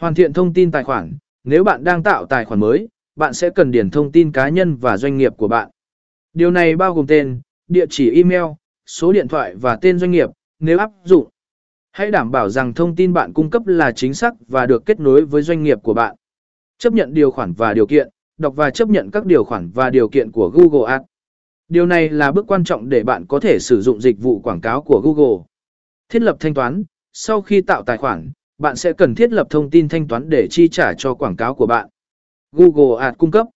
Hoàn thiện thông tin tài khoản, nếu bạn đang tạo tài khoản mới, bạn sẽ cần điền thông tin cá nhân và doanh nghiệp của bạn. Điều này bao gồm tên, địa chỉ email, số điện thoại và tên doanh nghiệp, nếu áp dụng. Hãy đảm bảo rằng thông tin bạn cung cấp là chính xác và được kết nối với doanh nghiệp của bạn. Chấp nhận điều khoản và điều kiện, đọc và chấp nhận các điều khoản và điều kiện của Google Ads. Điều này là bước quan trọng để bạn có thể sử dụng dịch vụ quảng cáo của Google. Thiết lập thanh toán. Sau khi tạo tài khoản, bạn sẽ cần thiết lập thông tin thanh toán để chi trả cho quảng cáo của bạn. Google Ads cung cấp